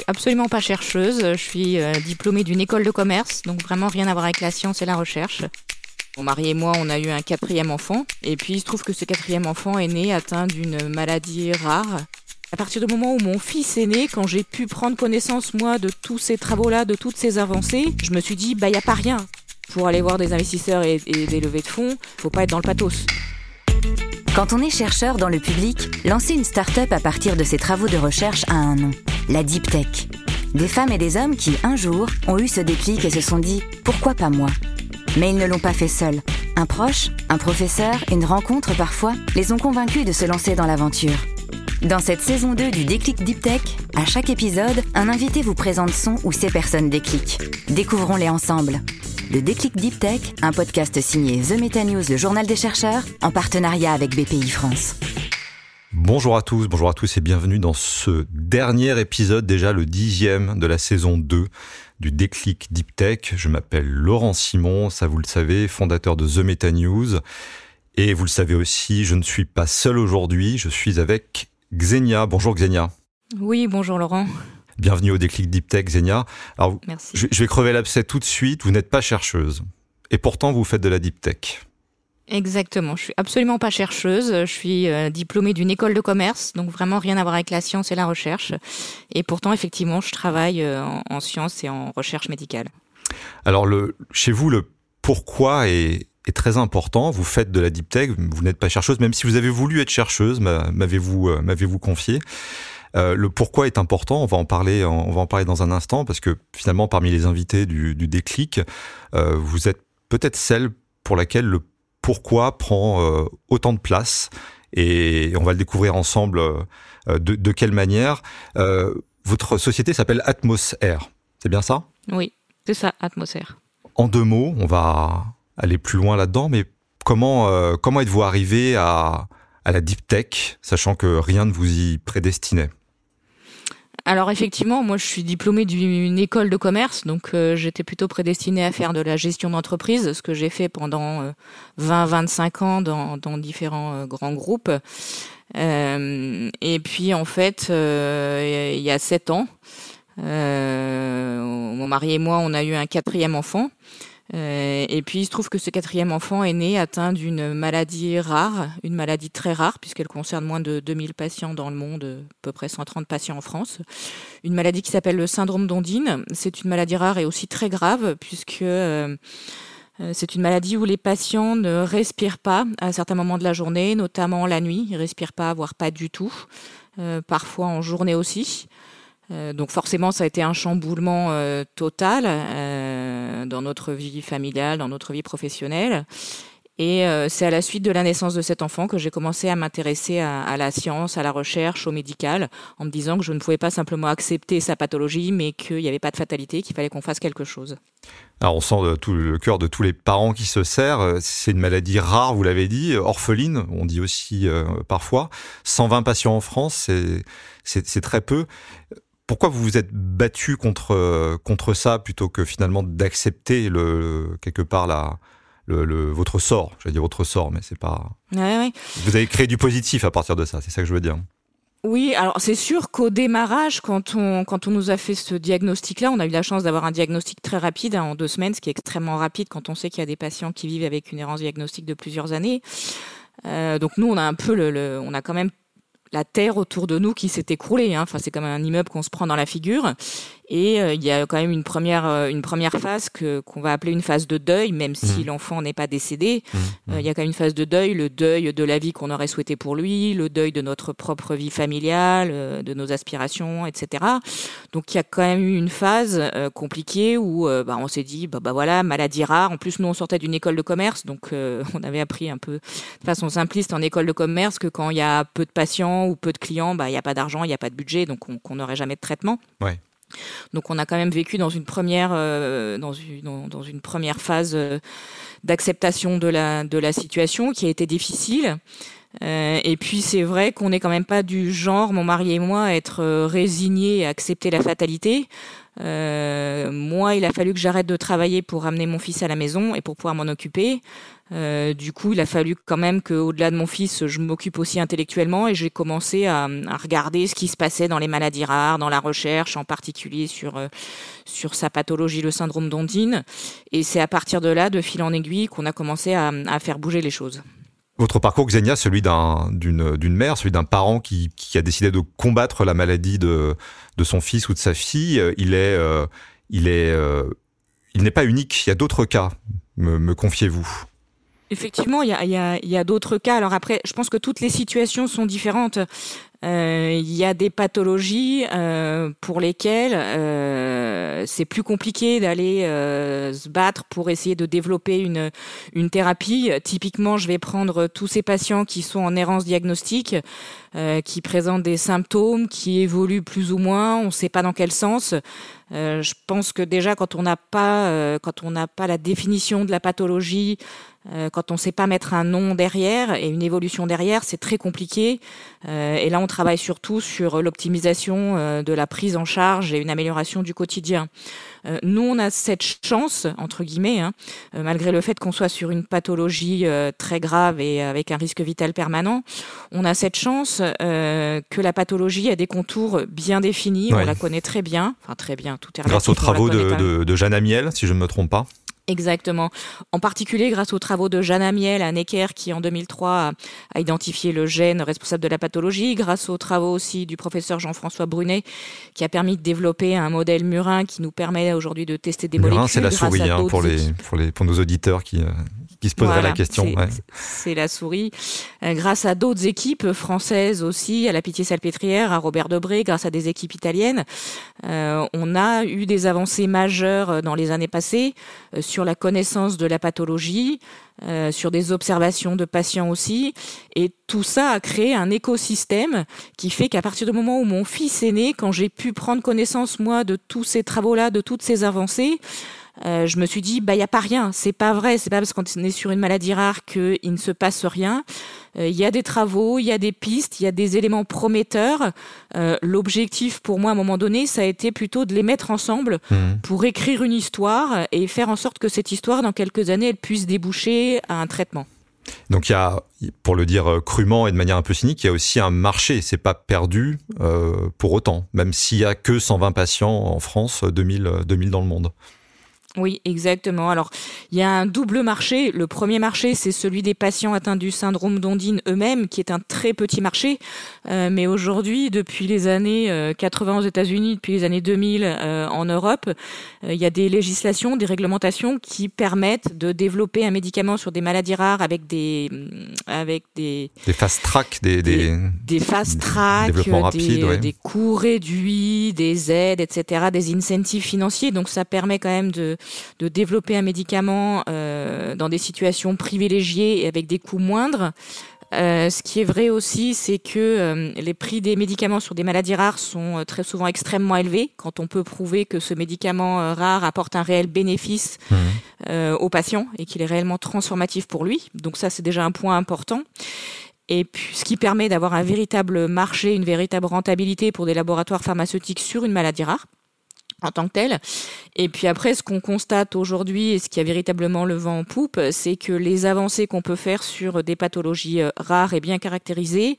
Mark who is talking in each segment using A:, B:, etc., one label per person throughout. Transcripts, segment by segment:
A: suis absolument pas chercheuse. Je suis euh, diplômée d'une école de commerce, donc vraiment rien à voir avec la science et la recherche. Mon mari et moi, on a eu un quatrième enfant. Et puis, il se trouve que ce quatrième enfant est né atteint d'une maladie rare. À partir du moment où mon fils est né, quand j'ai pu prendre connaissance, moi, de tous ces travaux-là, de toutes ces avancées, je me suis dit, bah, il n'y a pas rien. Pour aller voir des investisseurs et, des levées de fonds, faut pas être dans le pathos.
B: Quand on est chercheur dans le public, lancer une start-up à partir de ses travaux de recherche a un nom, la Deep Tech. Des femmes et des hommes qui, un jour, ont eu ce déclic et se sont dit pourquoi pas moi? Mais ils ne l'ont pas fait seuls. Un proche, un professeur, une rencontre parfois, les ont convaincus de se lancer dans l'aventure. Dans cette saison 2 du Déclic Deep Tech, à chaque épisode, un invité vous présente son ou ses personnes déclic. Découvrons-les ensemble. Le Déclic Deep Tech, un podcast signé The Meta News, le journal des chercheurs, en partenariat avec BPI France.
C: Bonjour à tous, bonjour à tous et bienvenue dans ce dernier épisode, déjà le dixième de la saison 2 du Déclic Deep Tech. Je m'appelle Laurent Simon, ça vous le savez, fondateur de The Meta News. Et vous le savez aussi, je ne suis pas seul aujourd'hui, je suis avec Xenia. Bonjour Xenia.
A: Oui, bonjour Laurent.
C: Bienvenue au déclic Deep Tech, Xenia.
A: Alors, Merci.
C: Je, je vais crever l'abcès tout de suite. Vous n'êtes pas chercheuse. Et pourtant, vous faites de la Deep Tech.
A: Exactement. Je suis absolument pas chercheuse. Je suis euh, diplômée d'une école de commerce, donc vraiment rien à voir avec la science et la recherche. Et pourtant, effectivement, je travaille euh, en, en sciences et en recherche médicale.
C: Alors, chez vous, le pourquoi est, très important. Vous faites de la deep tech, vous n'êtes pas chercheuse, même si vous avez voulu être chercheuse, m'avez-vous euh, m'avez-vous confié. Le pourquoi est important. On va en parler. On va en parler dans un instant parce que finalement, parmi les invités du, déclic, vous êtes peut-être celle pour laquelle le pourquoi prend euh, autant de place. Et on va le découvrir ensemble euh, de, de, quelle manière. Euh, votre société s'appelle Atmosphère. C'est bien ça?
A: Oui, c'est ça, Atmosphère.
C: En deux mots, on va aller plus loin là-dedans, mais comment euh, comment êtes-vous arrivé à, à la deep tech, sachant que rien ne vous y prédestinait?
A: Alors effectivement, moi je suis diplômée d'une école de commerce, donc euh, j'étais plutôt prédestinée à faire de la gestion d'entreprise, ce que j'ai fait pendant euh, 20-25 ans dans, différents euh, grands groupes. Euh, et puis en fait, il y a 7 ans, mon mari et moi, on a eu un quatrième enfant. Euh, et puis il se trouve que ce quatrième enfant est né atteint d'une maladie rare, une maladie très rare puisqu'elle concerne moins de 2000 patients dans le monde, à peu près 130 patients en France. Une maladie qui s'appelle le syndrome d'Ondine. C'est une maladie rare et aussi très grave puisque euh, c'est une maladie où les patients ne respirent pas à certains moments de la journée, notamment la nuit. Ils respirent pas, voire pas du tout. Euh, parfois en journée aussi. Euh, donc forcément, ça a été un chamboulement euh, total euh, dans notre vie familiale, dans notre vie professionnelle. Et euh, c'est à la suite de la naissance de cet enfant que j'ai commencé à m'intéresser à, la science, à la recherche, au médical, en me disant que je ne pouvais pas simplement accepter sa pathologie, mais qu'il n'y avait pas de fatalité, qu'il fallait qu'on fasse quelque chose.
C: Alors on sent tout le cœur de tous les parents qui se serrent. C'est une maladie rare, vous l'avez dit, orpheline, on dit aussi euh, parfois. 120 patients en France, c'est très peu pourquoi vous vous êtes battu contre contre ça plutôt que finalement d'accepter le quelque part la le, le, votre sort, j'allais dire votre sort, mais c'est pas.
A: Ouais, ouais.
C: Vous avez créé du positif à partir de ça, c'est ça que je veux dire.
A: Oui, alors c'est sûr qu'au démarrage, quand on, quand on nous a fait ce diagnostic-là, on a eu la chance d'avoir un diagnostic très rapide, hein, en deux semaines, ce qui est extrêmement rapide quand on sait qu'il y a des patients qui vivent avec une errance diagnostique de plusieurs années. Euh, donc nous, on a un peu le, le, on a quand même la terre autour de nous qui s'est écroulée. Hein. Enfin, c'est comme un immeuble qu'on se prend dans la figure. Et euh, il y a quand même une première, euh, une première phase que qu'on va appeler une phase de deuil, même si mmh. l'enfant n'est pas décédé. Mmh. Euh, il y a quand même une phase de deuil, le deuil de la vie qu'on aurait souhaité pour lui, le deuil de notre propre vie familiale, de nos aspirations, etc. Donc il y a quand même eu une phase compliquée où bah, on s'est dit, bah, bah voilà, maladie rare. En plus, nous on sortait d'une école de commerce, donc on avait appris un peu de façon simpliste en école de commerce que quand il y a peu de patients ou peu de clients, bah il n'y a pas d'argent, il n'y a pas de budget, donc on n'aurait jamais de traitement.
C: Ouais.
A: Donc on a quand même vécu dans une première, euh, dans, une, première phase euh, d'acceptation de la situation qui a été difficile. Et puis c'est vrai qu'on n'est quand même pas du genre, mon mari et moi, à être résignés et à accepter la fatalité. Euh, moi, il a fallu que j'arrête de travailler pour ramener mon fils à la maison et pour pouvoir m'en occuper. Euh, du coup, il a fallu quand même qu'au-delà de mon fils, je m'occupe aussi intellectuellement et j'ai commencé à, regarder ce qui se passait dans les maladies rares, dans la recherche, en particulier sur euh, sur sa pathologie, le syndrome d'Ondine. Et c'est à partir de là, de fil en aiguille, qu'on a commencé à faire bouger les choses.
C: Votre parcours, Xenia, celui d'une mère, celui d'un parent qui, a décidé de combattre la maladie de, son fils ou de sa fille, euh, euh, euh, il n'est pas unique. Il y a d'autres cas, me, confiez-vous.
A: Effectivement, il y a d'autres cas. Alors après, je pense que toutes les situations sont différentes. Euh, il y a des pathologies euh, pour lesquelles euh, c'est plus compliqué d'aller se battre pour essayer de développer une, une thérapie. Typiquement, je vais prendre tous ces patients qui sont en errance diagnostique, qui présentent des symptômes, qui évoluent plus ou moins, on ne sait pas dans quel sens. je pense que déjà quand on n'a pas quand on n'a pas la définition de la pathologie, quand on ne sait pas mettre un nom derrière et une évolution derrière, c'est très compliqué. et là, travaille surtout sur l'optimisation euh, de la prise en charge et une amélioration du quotidien. Euh, nous, on a cette chance, entre guillemets, hein, euh, malgré le fait qu'on soit sur une pathologie très grave et avec un risque vital permanent, on a cette chance que la pathologie a des contours bien définis, on la connaît très bien, enfin très bien, tout est
C: Grâce aux travaux de, de, de Jeanne Amiel, si je ne me trompe pas.
A: Exactement. En particulier grâce aux travaux de Jeanne Amiel à Necker qui en 2003 a, identifié le gène responsable de la pathologie, grâce aux travaux aussi du professeur Jean-François Brunet qui a permis de développer un modèle murin qui nous permet aujourd'hui de tester des
C: murin,
A: molécules.
C: c'est la souris hein, pour, les, pour, les, pour nos auditeurs qui, euh, qui se poseraient la question.
A: C'est la souris. Euh, grâce à d'autres équipes françaises aussi, à la Pitié-Salpêtrière, à Robert Debré, grâce à des équipes italiennes, euh, on a eu des avancées majeures dans les années passées sur sur la connaissance de la pathologie, euh, sur des observations de patients aussi. Et tout ça a créé un écosystème qui fait qu'à partir du moment où mon fils est né, quand j'ai pu prendre connaissance, moi, de tous ces travaux-là, de toutes ces avancées, euh, je me suis dit bah il y a pas rien, c'est pas vrai, c'est pas parce qu'on est sur une maladie rare qu'il ne se passe rien. Euh, il y a des travaux, il y a des pistes, il y a des éléments prometteurs. Euh, l'objectif pour moi à un moment donné, ça a été plutôt de les mettre ensemble mmh. pour écrire une histoire et faire en sorte que cette histoire dans quelques années elle puisse déboucher à un traitement.
C: Donc il y a, pour le dire crûment et de manière un peu cynique, il y a aussi un marché. C'est pas perdu euh, pour autant, même s'il y a que 120 patients en France, 2000, 2000 dans le monde.
A: Oui, exactement. Alors, il y a un double marché. Le premier marché, c'est celui des patients atteints du syndrome d'Ondine eux-mêmes, qui est un très petit marché. Euh, mais aujourd'hui, depuis les années 80 euh, aux États-Unis, depuis les années 2000 euh, en Europe, il y a des législations, des réglementations qui permettent de développer un médicament sur des maladies rares avec des avec des
C: des fast track, des
A: des, des, fast track, des, des coûts réduits, des aides, etc., des incentives financiers. Donc, ça permet quand même de de développer un médicament euh, dans des situations privilégiées et avec des coûts moindres. Euh, ce qui est vrai aussi, c'est que euh, les prix des médicaments sur des maladies rares sont très souvent extrêmement élevés. Quand on peut prouver que ce médicament rare apporte un réel bénéfice mmh. au patient et qu'il est réellement transformatif pour lui. Donc ça, c'est déjà un point important. Et puis, ce qui permet d'avoir un véritable marché, une véritable rentabilité pour des laboratoires pharmaceutiques sur une maladie rare en tant que tel. Et puis après, ce qu'on constate aujourd'hui et ce qui a véritablement le vent en poupe, c'est que les avancées qu'on peut faire sur des pathologies euh, rares et bien caractérisées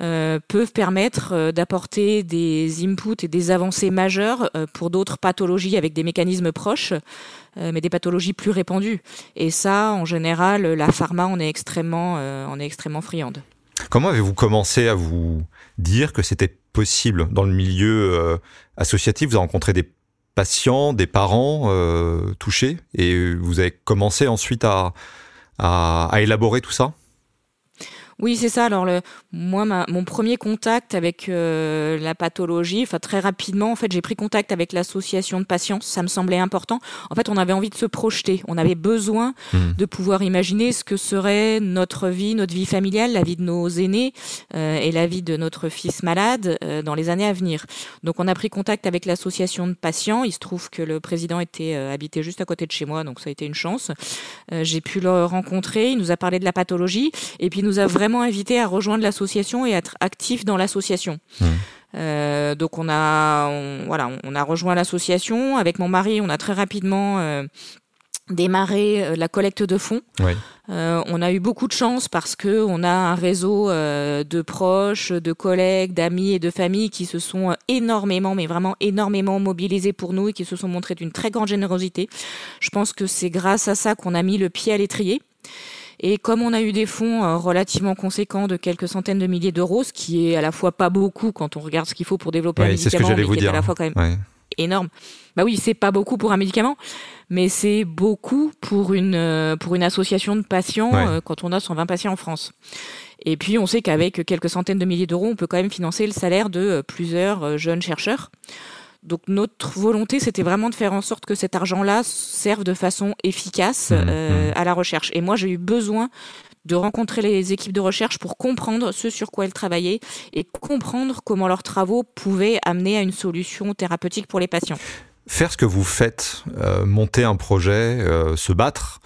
A: euh, peuvent permettre euh, d'apporter des inputs et des avancées majeures pour d'autres pathologies avec des mécanismes proches, mais des pathologies plus répandues. Et ça, en général, la pharma, on est extrêmement, on est extrêmement friande.
C: Comment avez-vous commencé à vous dire que c'était possible dans le milieu euh, associatif. Vous avez rencontré des patients, des parents euh, touchés et vous avez commencé ensuite à, à élaborer tout ça?
A: Oui, c'est ça. Alors, le, moi, ma, mon premier contact avec euh, la pathologie, enfin très rapidement, en fait, j'ai pris contact avec l'association de patients. Ça me semblait important. En fait, on avait envie de se projeter. On avait besoin mmh. de pouvoir imaginer ce que serait notre vie, notre vie familiale, la vie de nos aînés euh, et la vie de notre fils malade euh, dans les années à venir. Donc, on a pris contact avec l'association de patients. Il se trouve que le président était habité juste à côté de chez moi, donc ça a été une chance. J'ai pu le rencontrer. Il nous a parlé de la pathologie et puis il nous a vraiment vraiment invité à rejoindre l'association et à être actif dans l'association. Mmh. Euh, donc on a, voilà, on a rejoint l'association avec mon mari. On a très rapidement euh, démarré euh, la collecte de fonds. Euh, on a eu beaucoup de chance parce que on a un réseau de proches, de collègues, d'amis et de familles qui se sont énormément, mais vraiment énormément mobilisés pour nous et qui se sont montrés d'une très grande générosité. Je pense que c'est grâce à ça qu'on a mis le pied à l'étrier. Et comme on a eu des fonds euh, relativement conséquents de quelques centaines de milliers d'euros, ce qui est à la fois pas beaucoup quand on regarde ce qu'il faut pour développer un médicament,
C: mais qui
A: est à la fois quand même énorme. Bah oui, c'est pas beaucoup pour un médicament, mais c'est beaucoup pour une euh, pour une association de patients euh, quand on a 120 patients en France. Et puis on sait qu'avec quelques centaines de milliers d'euros, on peut quand même financer le salaire de plusieurs jeunes chercheurs. Donc notre volonté, c'était vraiment de faire en sorte que cet argent-là serve de façon efficace mmh, euh, mmh. à la recherche. Et moi, j'ai eu besoin de rencontrer les équipes de recherche pour comprendre ce sur quoi elles travaillaient et comprendre comment leurs travaux pouvaient amener à une solution thérapeutique pour les patients.
C: Faire ce que vous faites, euh, monter un projet, euh, se battre,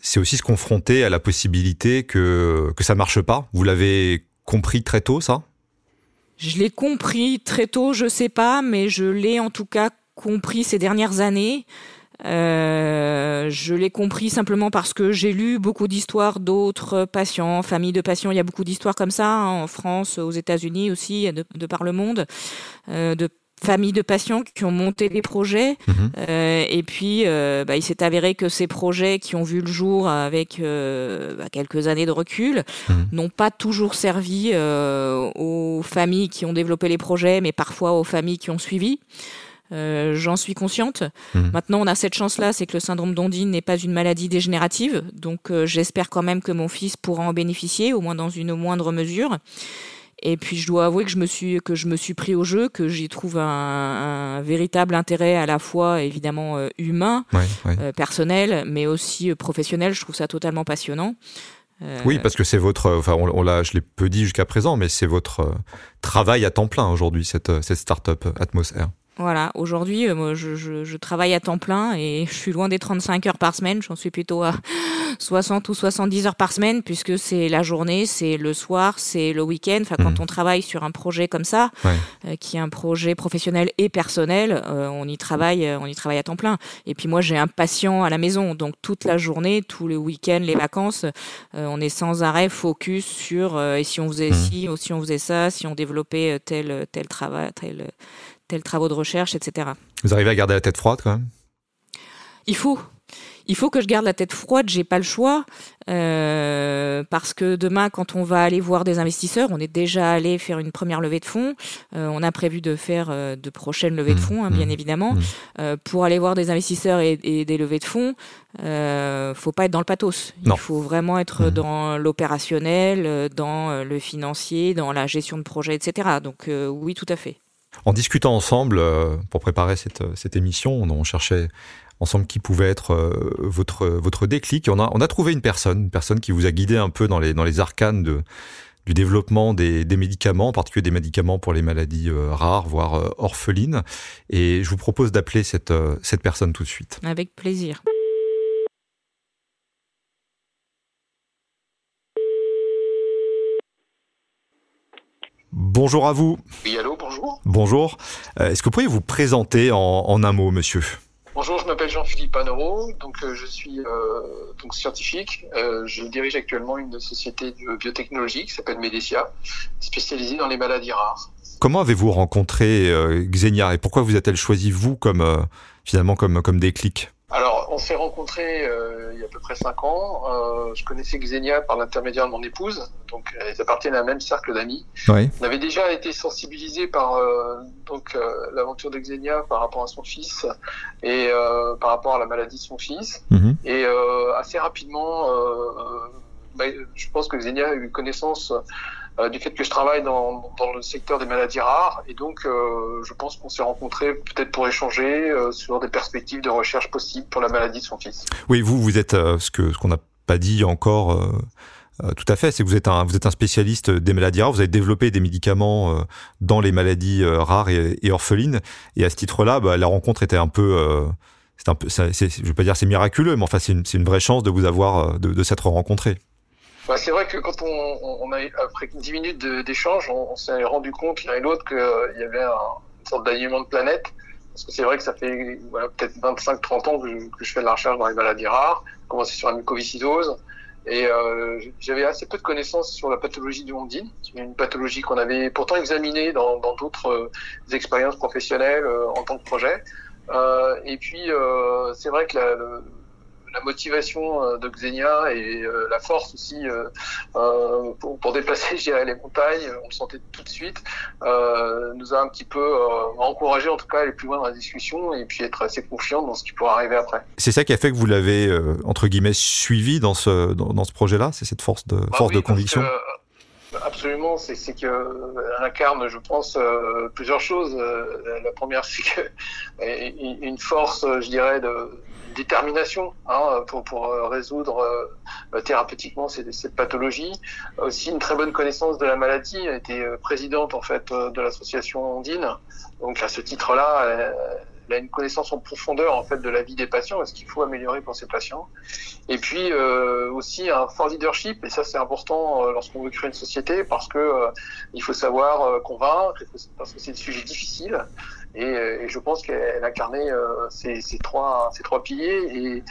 C: c'est aussi se confronter à la possibilité que, que ça marche pas. Vous l'avez compris très tôt, ça?
A: Je l'ai compris très tôt, je sais pas, mais je l'ai en tout cas compris ces dernières années. Euh, je l'ai compris simplement parce que j'ai lu beaucoup d'histoires d'autres patients, familles de patients. Il y a beaucoup d'histoires comme ça hein, en France, aux États-Unis aussi, de, de, par le monde, euh, familles de patients qui ont monté des projets. Mhm. Euh, et puis, euh, bah, il s'est avéré que ces projets qui ont vu le jour avec euh, bah, quelques années de recul mhm. n'ont pas toujours servi euh, aux familles qui ont développé les projets, mais parfois aux familles qui ont suivi. Euh, J'en suis consciente. Mhm. Maintenant, on a cette chance-là, c'est que le syndrome d'Ondine n'est pas une maladie dégénérative. Donc, euh, j'espère quand même que mon fils pourra en bénéficier, au moins dans une moindre mesure. Et puis je dois avouer que je me suis que je me suis pris au jeu, que j'y trouve un, un, véritable intérêt à la fois évidemment euh, humain, euh, personnel, mais aussi euh, professionnel. Je trouve ça totalement passionnant.
C: Oui, parce que c'est votre, enfin, on, l'a, je l'ai peu dit jusqu'à présent, mais c'est votre travail à temps plein aujourd'hui, cette, cette start-up Atmosphère.
A: Voilà, aujourd'hui, moi, je, je, je, travaille à temps plein et je suis loin des 35 heures par semaine. J'en suis plutôt à 60 ou 70 heures par semaine puisque c'est la journée, c'est le soir, c'est le week-end. Enfin, quand mmh. on travaille sur un projet comme ça, euh, qui est un projet professionnel et personnel, euh, on y travaille, euh, on y travaille à temps plein. Et puis moi, j'ai un patient à la maison, donc toute la journée, tous les week-ends, les vacances, on est sans arrêt focus sur et si on faisait mmh. ci, ou si on faisait ça, si on développait tel tel travail, tel tel travaux de recherche, etc.
C: Vous arrivez à garder la tête froide quand même?
A: Il faut il faut que je garde la tête froide, j'ai pas le choix, euh, parce que demain, quand on va aller voir des investisseurs, on est déjà allé faire une première levée de fonds, euh, on a prévu de faire euh, de prochaines levées de mmh, fonds, hein, bien mmh, évidemment. Mmh. pour aller voir des investisseurs et, des levées de fonds, euh, faut pas être dans le pathos. Il faut vraiment être dans l'opérationnel, dans le financier, dans la gestion de projet, etc. Donc oui, tout à fait.
C: En discutant ensemble pour préparer cette, cette émission, on cherchait ensemble qui pouvait être euh, votre, votre déclic. on a, on a trouvé une personne, une personne qui vous a guidé un peu dans les, dans les arcanes du développement des, des médicaments, en particulier des médicaments pour les maladies euh, rares, voire euh, orphelines. Et je vous propose d'appeler cette, cette personne tout de suite.
A: Avec plaisir.
C: Bonjour à vous.
D: Oui, allô, bonjour.
C: Bonjour. Est-ce que vous pourriez vous présenter en, en un mot, monsieur?
D: Bonjour, je m'appelle Jean-Philippe Panoro, donc euh, je suis euh, donc scientifique. Euh, je dirige actuellement une société de biotechnologie qui s'appelle Medecia, spécialisée dans les maladies rares.
C: Comment avez-vous rencontré euh, Xenia et pourquoi vous a-t-elle choisi vous comme euh, finalement comme comme déclic?
D: On s'est rencontrés euh, il y a à peu près cinq ans. Euh, je connaissais Xenia par l'intermédiaire de mon épouse, donc elles appartiennent à un même cercle d'amis.
C: Oui.
D: On avait déjà été sensibilisés par euh, donc euh, l'aventure de Xenia par rapport à son fils et euh, par rapport à la maladie de son fils.
C: Mhm.
D: Et assez rapidement, bah, je pense que Xenia a eu connaissance euh, du fait que je travaille dans, le secteur des maladies rares. Et donc, euh, je pense qu'on s'est rencontrés peut-être pour échanger euh, sur des perspectives de recherche possibles pour la maladie de son fils.
C: Oui, vous, vous êtes ce qu'on n'a pas dit encore. tout à fait, c'est que vous êtes un spécialiste des maladies rares. Vous avez développé des médicaments dans les maladies rares et, orphelines. Et à ce titre-là, bah, la rencontre était un peu je vais pas dire c'est miraculeux, mais enfin c'est une, vraie chance de vous avoir, de, de s'être rencontrés.
D: Bah, c'est vrai que quand on, on, a après 10 minutes d'échange, on, s'est rendu compte l'un et l'autre qu'il y avait un, une sorte d'alignement de planète. Parce que c'est vrai que ça fait voilà, peut-être 25-30 ans que je, fais de la recherche dans les maladies rares, commencé sur la mucoviscidose, et euh, j'avais assez peu de connaissances sur la pathologie du ondine, une pathologie qu'on avait pourtant examinée dans d'autres euh, expériences professionnelles euh, en tant que projet. Euh, et puis, euh, c'est vrai que la, le, la motivation euh, de Xenia et euh, la force aussi euh, pour, pour, déplacer les montagnes, on le sentait tout de suite, nous a un petit peu encouragé en tout cas à aller plus loin dans la discussion et puis être assez confiant dans ce qui pourra arriver après.
C: C'est ça qui a fait que vous l'avez entre guillemets suivi dans ce dans, dans ce projet-là, c'est cette force de bah force oui, de conviction?
D: Absolument, c'est que incarne, je pense, euh, plusieurs choses. la première, c'est que une force, je dirais, de, détermination hein, pour, euh, résoudre euh, thérapeutiquement cette, pathologie. Aussi une très bonne connaissance de la maladie. Elle était euh, présidente en fait de l'association Ondine. Donc à ce titre-là, elle, a une connaissance en profondeur en fait de la vie des patients et ce qu'il faut améliorer pour ces patients. Et puis aussi un fort leadership. Et ça c'est important lorsqu'on veut créer une société parce que il faut savoir convaincre, parce que c'est des sujets difficiles. Et, et je pense qu'elle incarnait euh, ces, ces, trois, ces trois piliers et,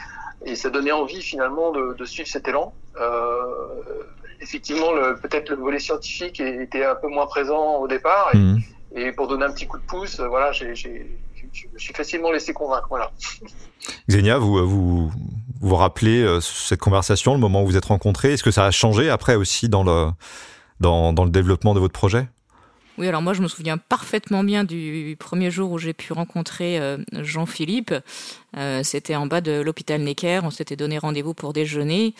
D: et ça donnait envie finalement de, de suivre cet élan. Euh, effectivement, peut-être le volet scientifique était un peu moins présent au départ. Et, mmh. et pour donner un petit coup de pouce, voilà, j'ai, je me suis facilement laissé convaincre. Voilà.
C: Xenia, vous, vous vous rappelez euh, cette conversation, le moment où vous êtes rencontrés Est-ce que ça a changé après aussi dans le, dans, dans le développement de votre projet?
A: Oui, alors moi je me souviens parfaitement bien du premier jour où j'ai pu rencontrer euh, Jean-Philippe. Euh, c'était en bas de l'hôpital Necker, on s'était donné rendez-vous pour déjeuner.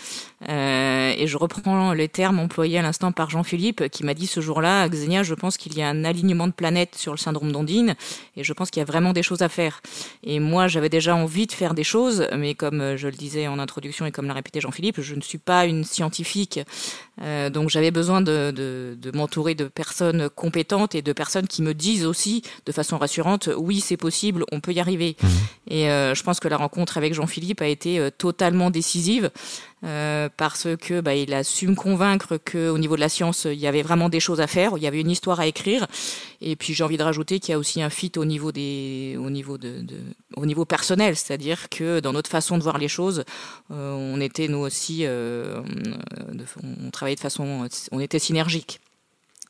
A: Euh, et je reprends les termes employés à l'instant par Jean-Philippe qui m'a dit ce jour-là, Xenia, je pense qu'il y a un alignement de planètes sur le syndrome d'Ondine et je pense qu'il y a vraiment des choses à faire. Et moi j'avais déjà envie de faire des choses, mais comme je le disais en introduction et comme l'a répété Jean-Philippe, je ne suis pas une scientifique. Donc j'avais besoin de, de m'entourer de personnes compétentes et de personnes qui me disent aussi de façon rassurante, oui c'est possible, on peut y arriver. Mmh. Et euh, je pense que la rencontre avec Jean-Philippe a été euh, totalement décisive euh, parce que bah, il a su me convaincre que au niveau de la science il y avait vraiment des choses à faire, il y avait une histoire à écrire. Et puis j'ai envie de rajouter qu'il y a aussi un fit au niveau des, au niveau de, de au niveau personnel, c'est-à-dire que dans notre façon de voir les choses, euh, on était nous aussi, euh, on travaillait de façon, on était synergique.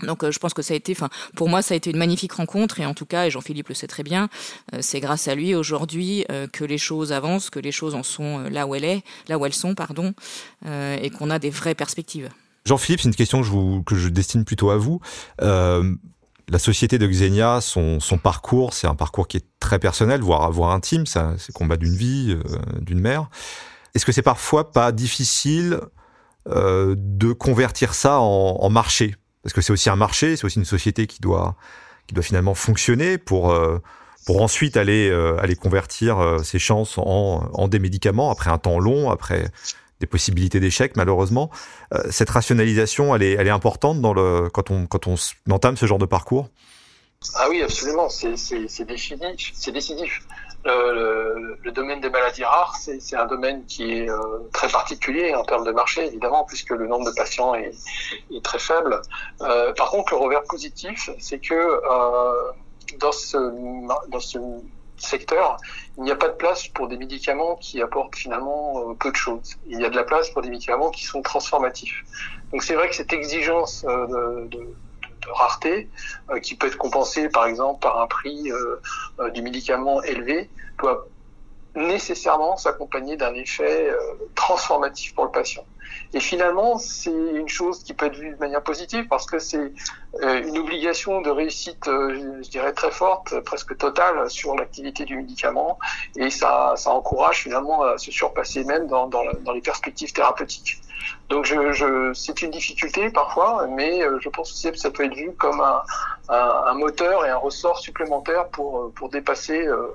A: Donc euh, je pense que ça a été, enfin pour moi ça a été une magnifique rencontre et en tout cas et Jean-Philippe le sait très bien, euh, c'est grâce à lui aujourd'hui euh, que les choses avancent, que les choses en sont là où elles est, là où elles sont pardon, et qu'on a des vraies perspectives.
C: Jean-Philippe, c'est une question que je, vous, que je destine plutôt à vous. La société de Xenia, son, parcours, c'est un parcours qui est très personnel, voire, voire intime, c'est combat d'une vie, d'une mère. Est-ce que c'est parfois pas difficile de convertir ça en marché? Parce que c'est aussi un marché, c'est aussi une société qui doit qui doit finalement fonctionner pour euh, pour ensuite aller euh, aller convertir euh, ses chances en, en des médicaments après un temps long, après des possibilités d'échec malheureusement. cette rationalisation, elle est elle est importante dans le quand on quand on entame ce genre de parcours.
D: Ah oui, absolument, c'est décisif, décisif. Le, domaine des maladies rares, c'est un domaine qui est euh, très particulier en termes de marché, évidemment, puisque le nombre de patients est, est très faible. Euh, par contre, le revers positif, c'est que euh, dans, ce, dans ce secteur, il n'y a pas de place pour des médicaments qui apportent finalement peu de choses. Il y a de la place pour des médicaments qui sont transformatifs. Donc c'est vrai que cette exigence de de rareté, euh, qui peut être compensé par exemple par un prix euh, euh, du médicament élevé, doit nécessairement s'accompagner d'un effet transformatif pour le patient. Et finalement, c'est une chose qui peut être vue de manière positive parce que c'est une obligation de réussite, je dirais très forte, presque totale sur l'activité du médicament, et ça, encourage finalement à se surpasser même dans les perspectives thérapeutiques. Donc c'est une difficulté parfois, mais je pense aussi que ça peut être vu comme un, moteur et un ressort supplémentaire pour, pour dépasser euh,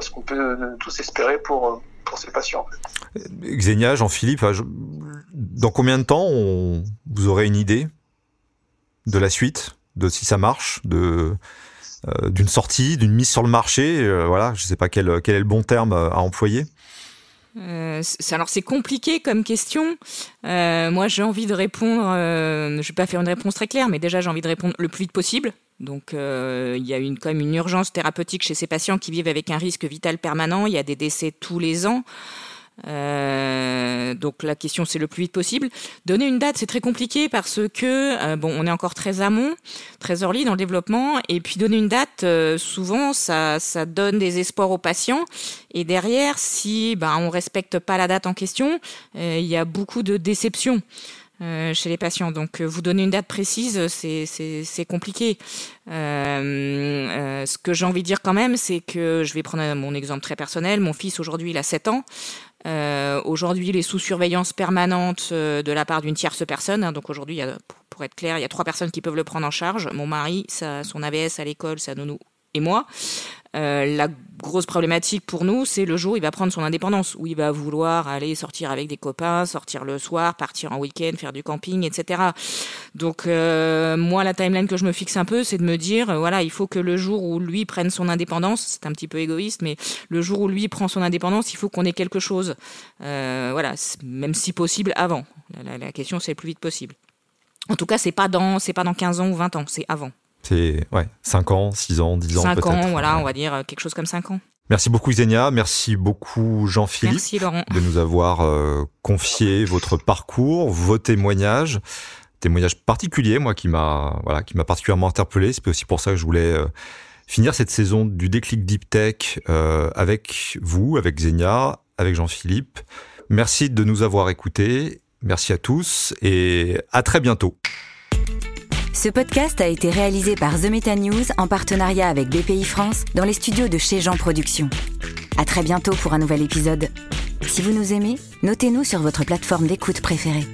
D: ce qu'on peut tous espérer pour, ces patients.
C: Xenia, Jean-Philippe, dans combien de temps vous aurez une idée de la suite, de si ça marche, euh, d'une sortie, d'une mise sur le marché, euh, voilà, je sais pas quel est le bon terme à employer.
A: Euh, alors c'est compliqué comme question. Euh, moi j'ai envie de répondre, euh, je ne vais pas faire une réponse très claire, mais déjà j'ai envie de répondre le plus vite possible. Donc il y a une, quand même une urgence thérapeutique chez ces patients qui vivent avec un risque vital permanent. Il y a des décès tous les ans. Euh, donc la question c'est le plus vite possible. Donner une date c'est très compliqué parce que euh, bon on est encore très amont, très early dans le développement et puis donner une date euh, souvent ça ça donne des espoirs aux patients et derrière si ben on respecte pas la date en question il y a beaucoup de déceptions. chez les patients. Donc, vous donner une date précise, c'est compliqué. ce que j'ai envie de dire quand même, c'est que je vais prendre mon exemple très personnel. Mon fils aujourd'hui, il a 7 ans. Euh, aujourd'hui, il est sous surveillance permanente euh, de la part d'une tierce personne. Hein. donc aujourd'hui, pour être clair, il y a trois personnes qui peuvent le prendre en charge. Mon mari, sa, son AVS à l'école, sa nounou et moi. Euh, la grosse problématique pour nous, c'est le jour où il va prendre son indépendance, où il va vouloir aller sortir avec des copains, sortir le soir, partir en week-end, faire du camping, etc. Donc euh, moi, la timeline que je me fixe un peu, c'est de me dire, euh, voilà, il faut que le jour où lui prenne son indépendance, c'est un petit peu égoïste, mais le jour où lui prend son indépendance, il faut qu'on ait quelque chose, voilà, même si possible avant. La, la question, c'est le plus vite possible. En tout cas, c'est pas dans, c'est pas dans 15 ans ou 20 ans, c'est avant.
C: C'est ouais, 5 ans, 6 ans, 10 ans 5
A: ans, voilà, on va dire euh, quelque chose comme 5 ans.
C: Merci beaucoup Xenia, merci beaucoup Jean-Philippe de nous avoir euh, confié votre parcours, vos témoignages, témoignages particuliers, moi qui m'a voilà, qui m'a particulièrement interpellé. C'est aussi pour ça que je voulais euh, finir cette saison du déclic Deep Tech avec vous, avec Xenia, avec Jean-Philippe. Merci de nous avoir écoutés. Merci à tous et à très bientôt.
B: Ce podcast a été réalisé par The Meta News en partenariat avec BPI France dans les studios de chez Jean Productions. À très bientôt pour un nouvel épisode. Si vous nous aimez, notez-nous sur votre plateforme d'écoute préférée.